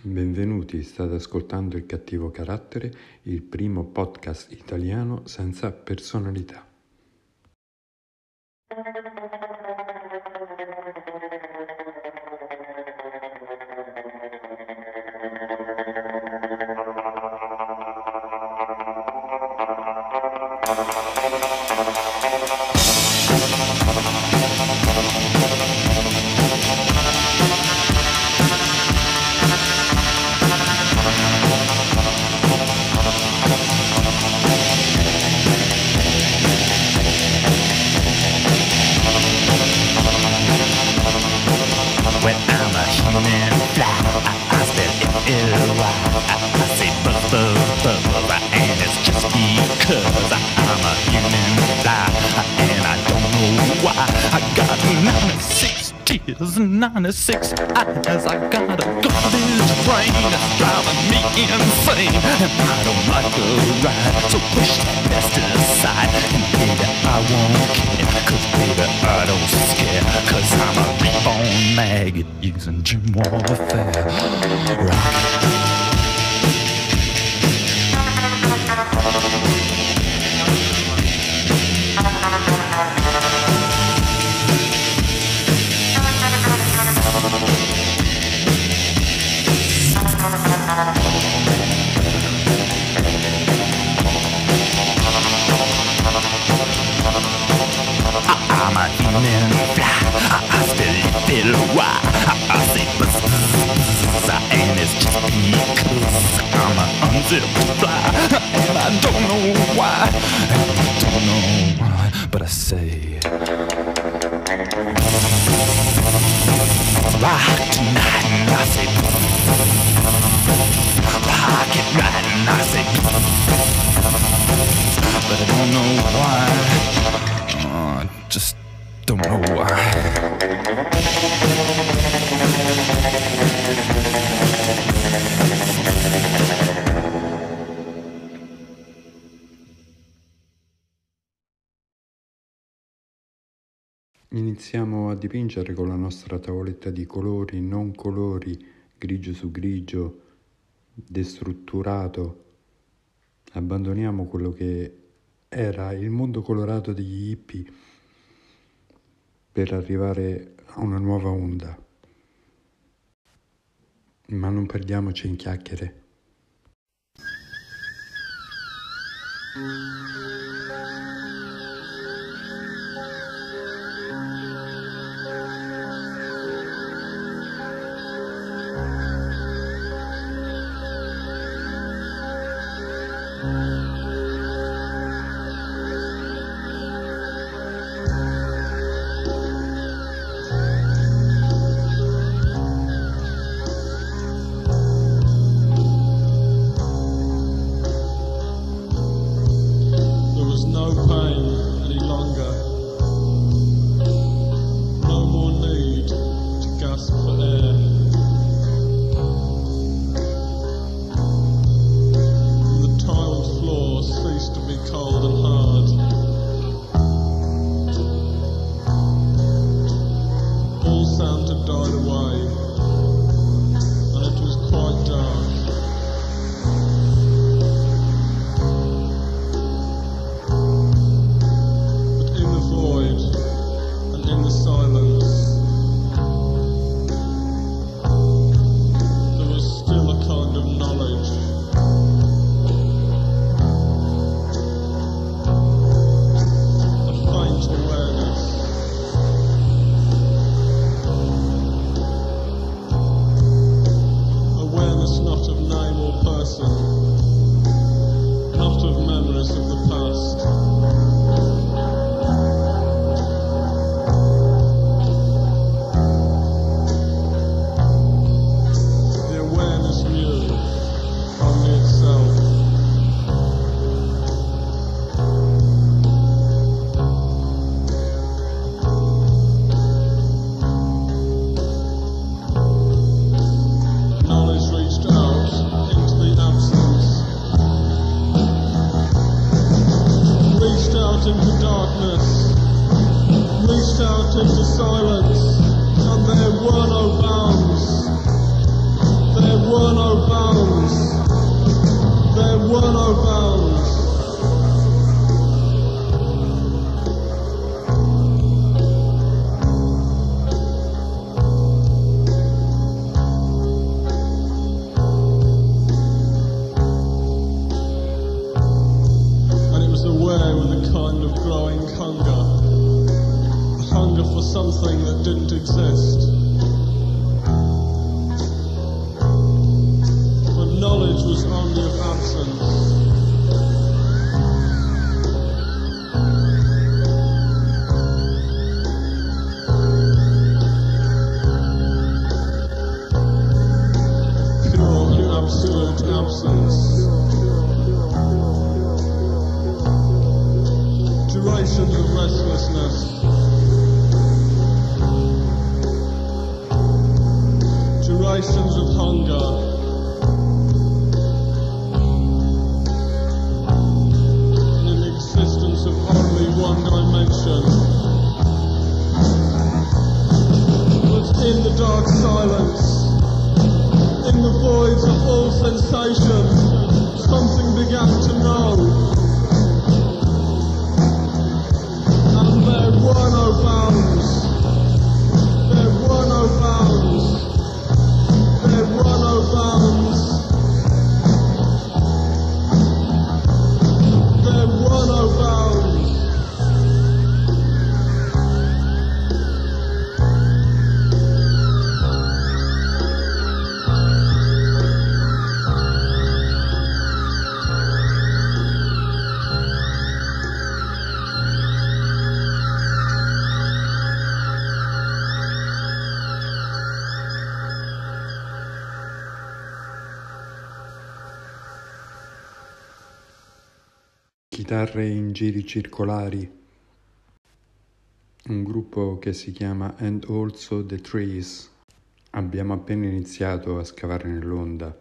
Benvenuti, state ascoltando Il cattivo carattere, il primo podcast italiano senza personalità. 96 tears and 96 eyes. I got a garbage brain that's driving me insane, and I don't like a ride. So push that best aside, and baby, I won't care, cause baby, I don't scare, cause I'm a reborn maggot using gym warfare. Rock. Human fly. I, I spell it L Y. I, I say buzz, buzz, and it's just because I'm a unzipped fly, and I don't know why. And I don't know why, but I say. Rock tonight, and I say. Rock it right, and I say. But I don't know why. Don't know why. Iniziamo a dipingere con la nostra tavoletta di colori, non colori, grigio su grigio, destrutturato. Abbandoniamo quello che era il mondo colorato degli hippie per arrivare a una nuova onda. Ma non perdiamoci in chiacchiere. This. One. But in the dark silence, in the voids of all sensation, something began to know. And there were no bounds. Chitarre in giri circolari, un gruppo che si chiama And Also the Trees. Abbiamo appena iniziato a scavare nell'onda.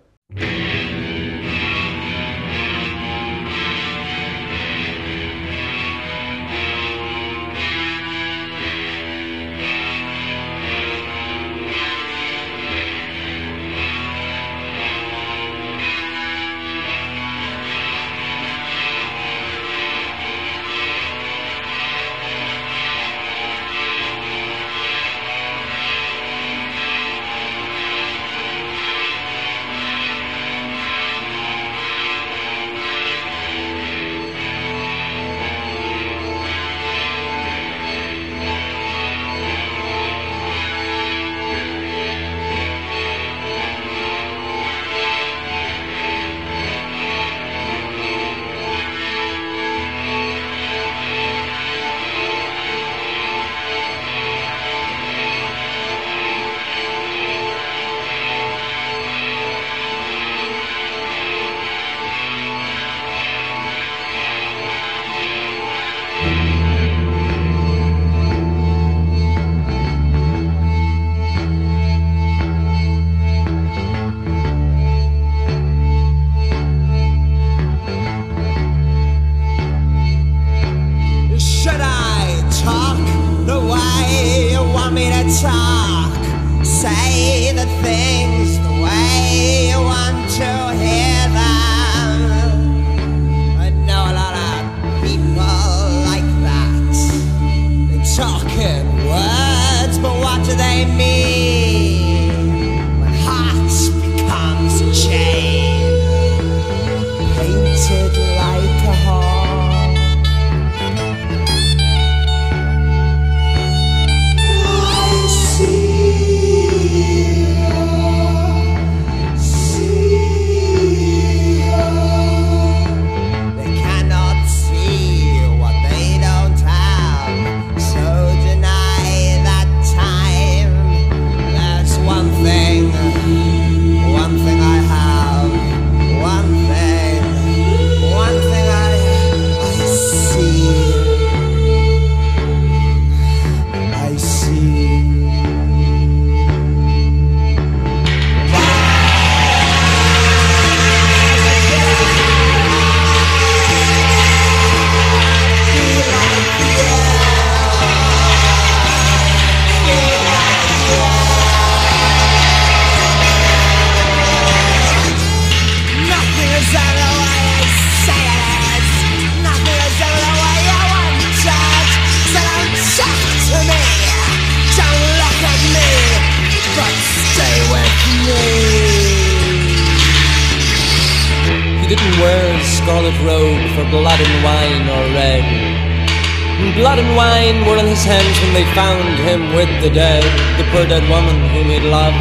The dead, the poor dead woman whom he'd loved,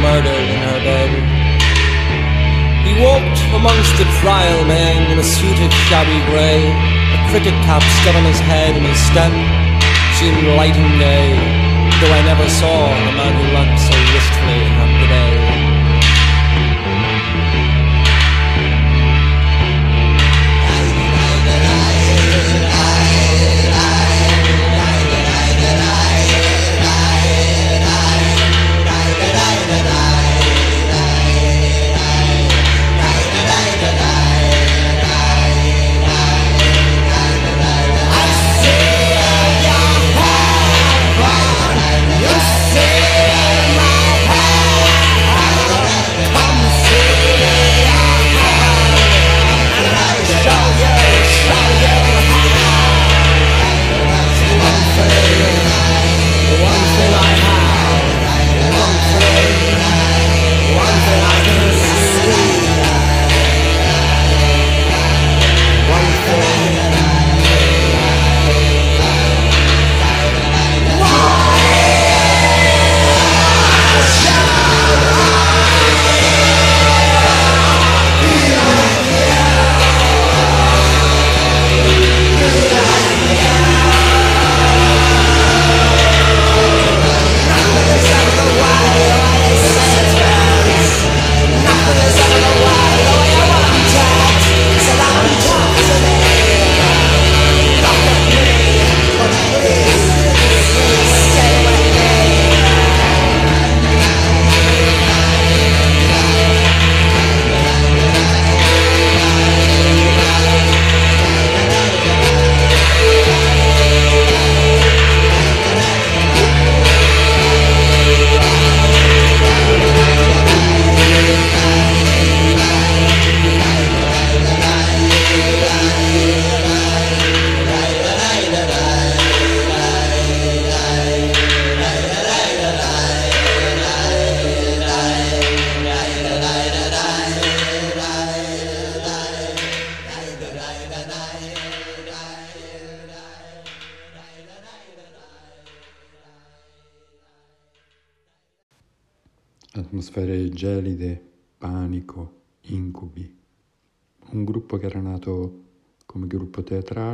murdered in her bed. He walked amongst the trial men in a suit of shabby grey, a cricket cap still on his head, and his step seemed light and gay, though I never saw a man who looked so wistfully happy day.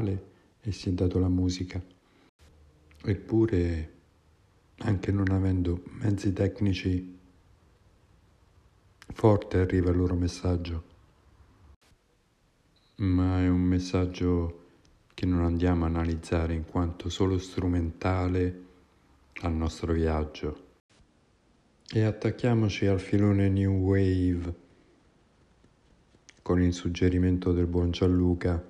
Teatrale e si è dato la musica. Eppure, anche non avendo mezzi tecnici forte arriva il loro messaggio. Ma è un messaggio che non andiamo a analizzare in quanto solo strumentale al nostro viaggio. E attacchiamoci al filone New Wave con il suggerimento del buon Gianluca.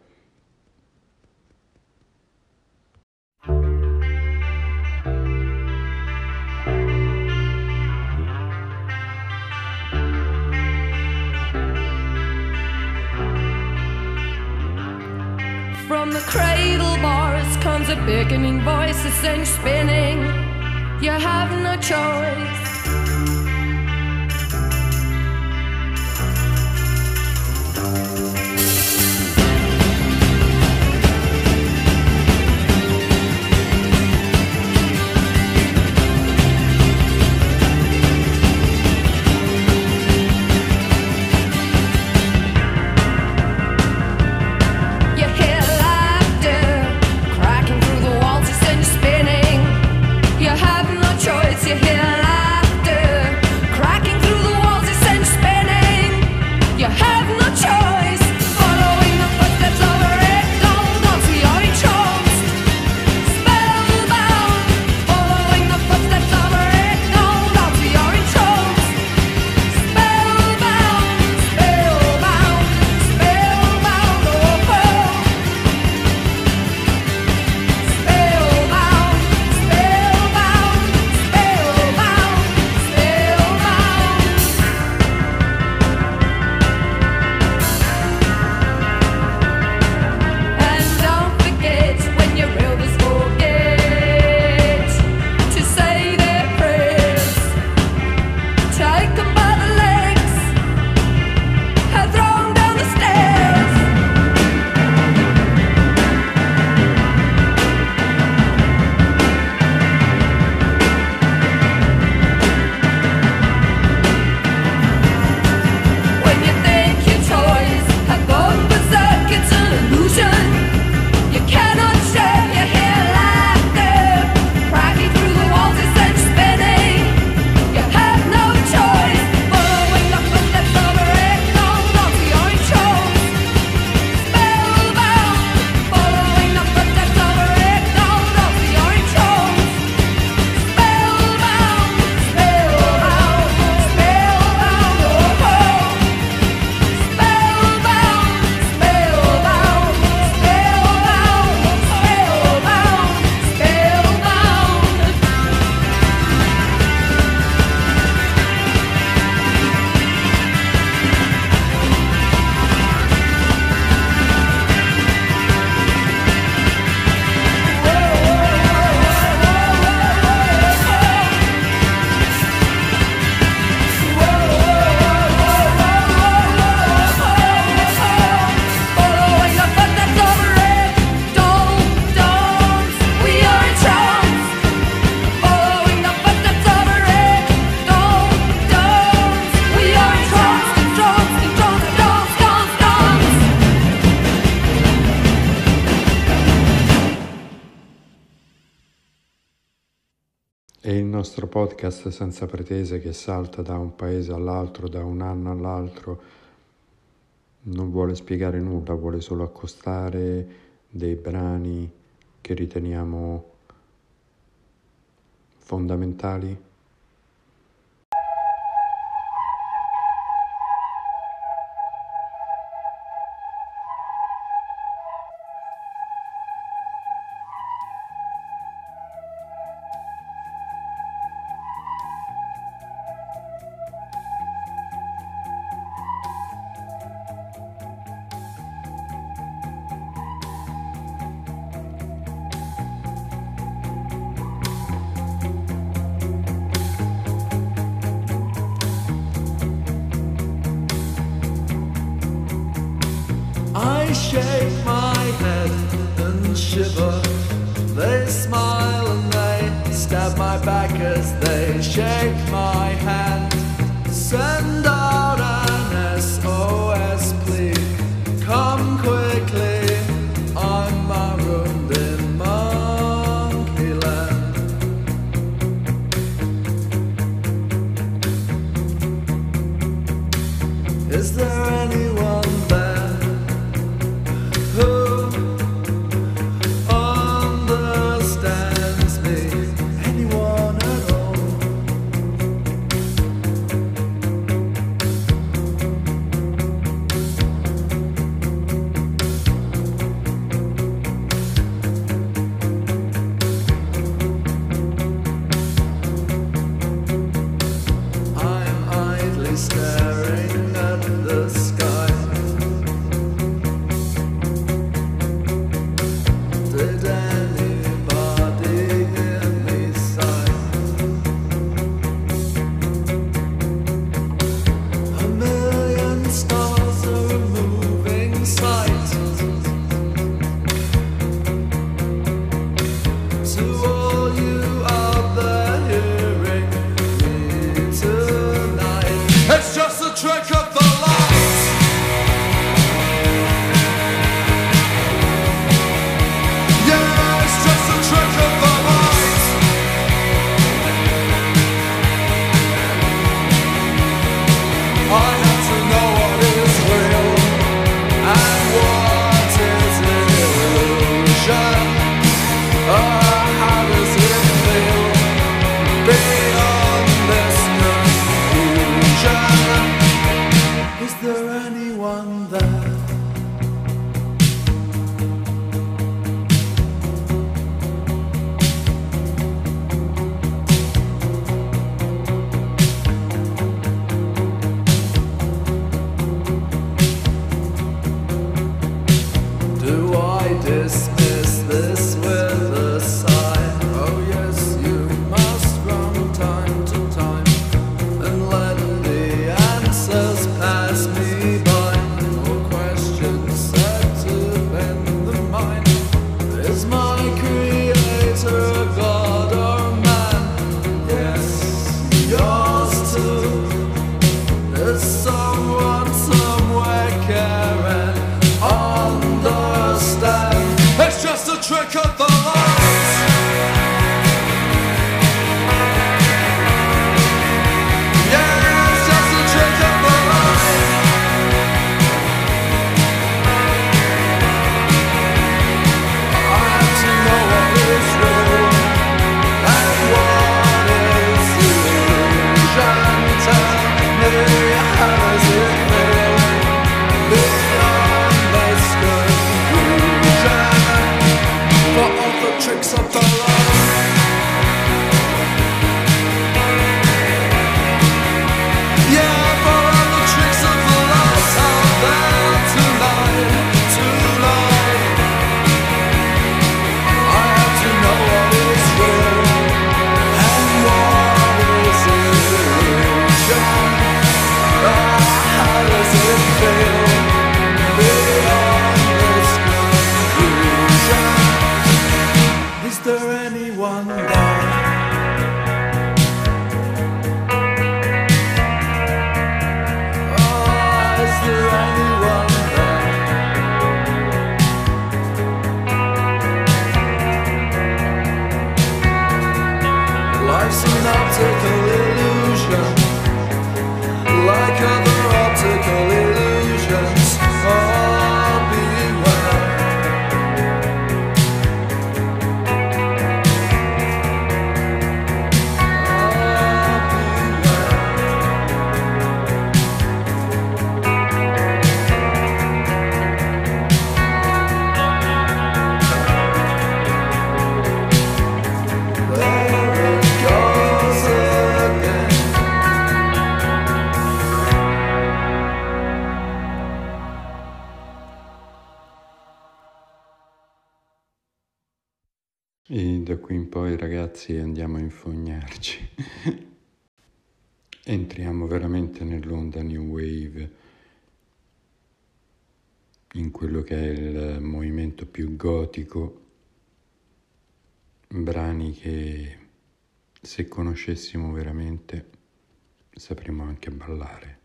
Beckoning voices and spinning. You have no choice. podcast senza pretese che salta da un paese all'altro, da un anno all'altro, non vuole spiegare nulla, vuole solo accostare dei brani che riteniamo fondamentali? shake my head and shiver. They smile and they stab my back as they shake my hand. Send Entriamo veramente nell'onda New Wave, in quello che è il movimento più gotico, brani che se conoscessimo veramente sapremo anche ballare.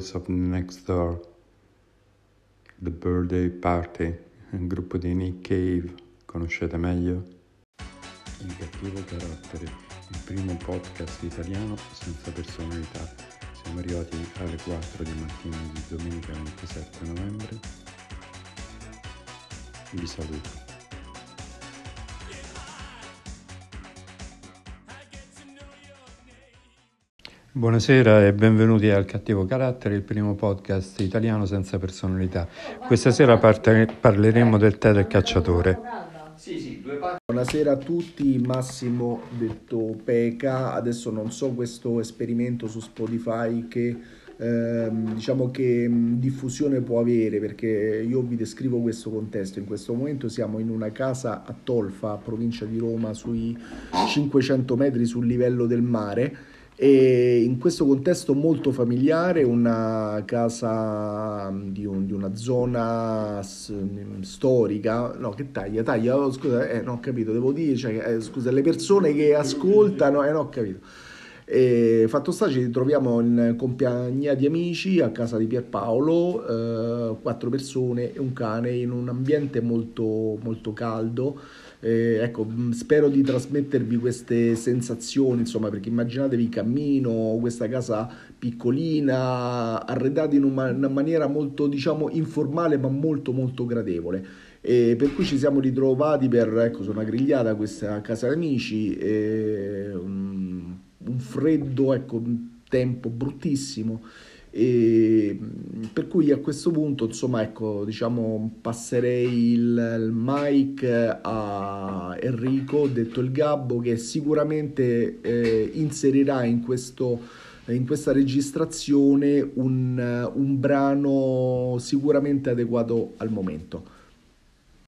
Boys of Next Door, The Birthday Party, un gruppo di Nick Cave, conoscete meglio? Il cattivo carattere, il primo podcast italiano senza personalità. Siamo arrivati alle 4 di mattina di domenica 27 novembre. Vi saluto. Buonasera e benvenuti al Cattivo Carattere, il primo podcast italiano senza personalità. Questa sera parte- parleremo del tè del cacciatore. Buonasera a tutti, Massimo detto Peca, adesso non so questo esperimento su Spotify che ehm, diciamo che mh, diffusione può avere perché io vi descrivo questo contesto, in questo momento siamo in una casa a Tolfa, provincia di Roma, sui 500 metri sul livello del mare e in questo contesto molto familiare, una casa mh, di, un- di una zona s- mh, storica, no che taglia, taglia, oh, scusa, eh, non ho capito, devo dire, cioè, eh, scusa, le persone che ascoltano, eh, non ho capito. E fatto sta, ci troviamo in compagnia di amici a casa di Pierpaolo, eh, quattro persone e un cane in un ambiente molto, molto caldo. Eh, ecco, mh, spero di trasmettervi queste sensazioni, insomma, perché immaginatevi cammino, questa casa piccolina, arredata in una, maniera molto, diciamo, informale, ma molto, molto gradevole. E per cui ci siamo ritrovati per ecco, su una grigliata questa casa di amici, e, um, un freddo, ecco, tempo bruttissimo. E per cui a questo punto, insomma, ecco, diciamo, passerei il, il mic a Enrico, detto il Gabbo, che sicuramente eh, inserirà in, questo, in questa registrazione un, un brano sicuramente adeguato al momento.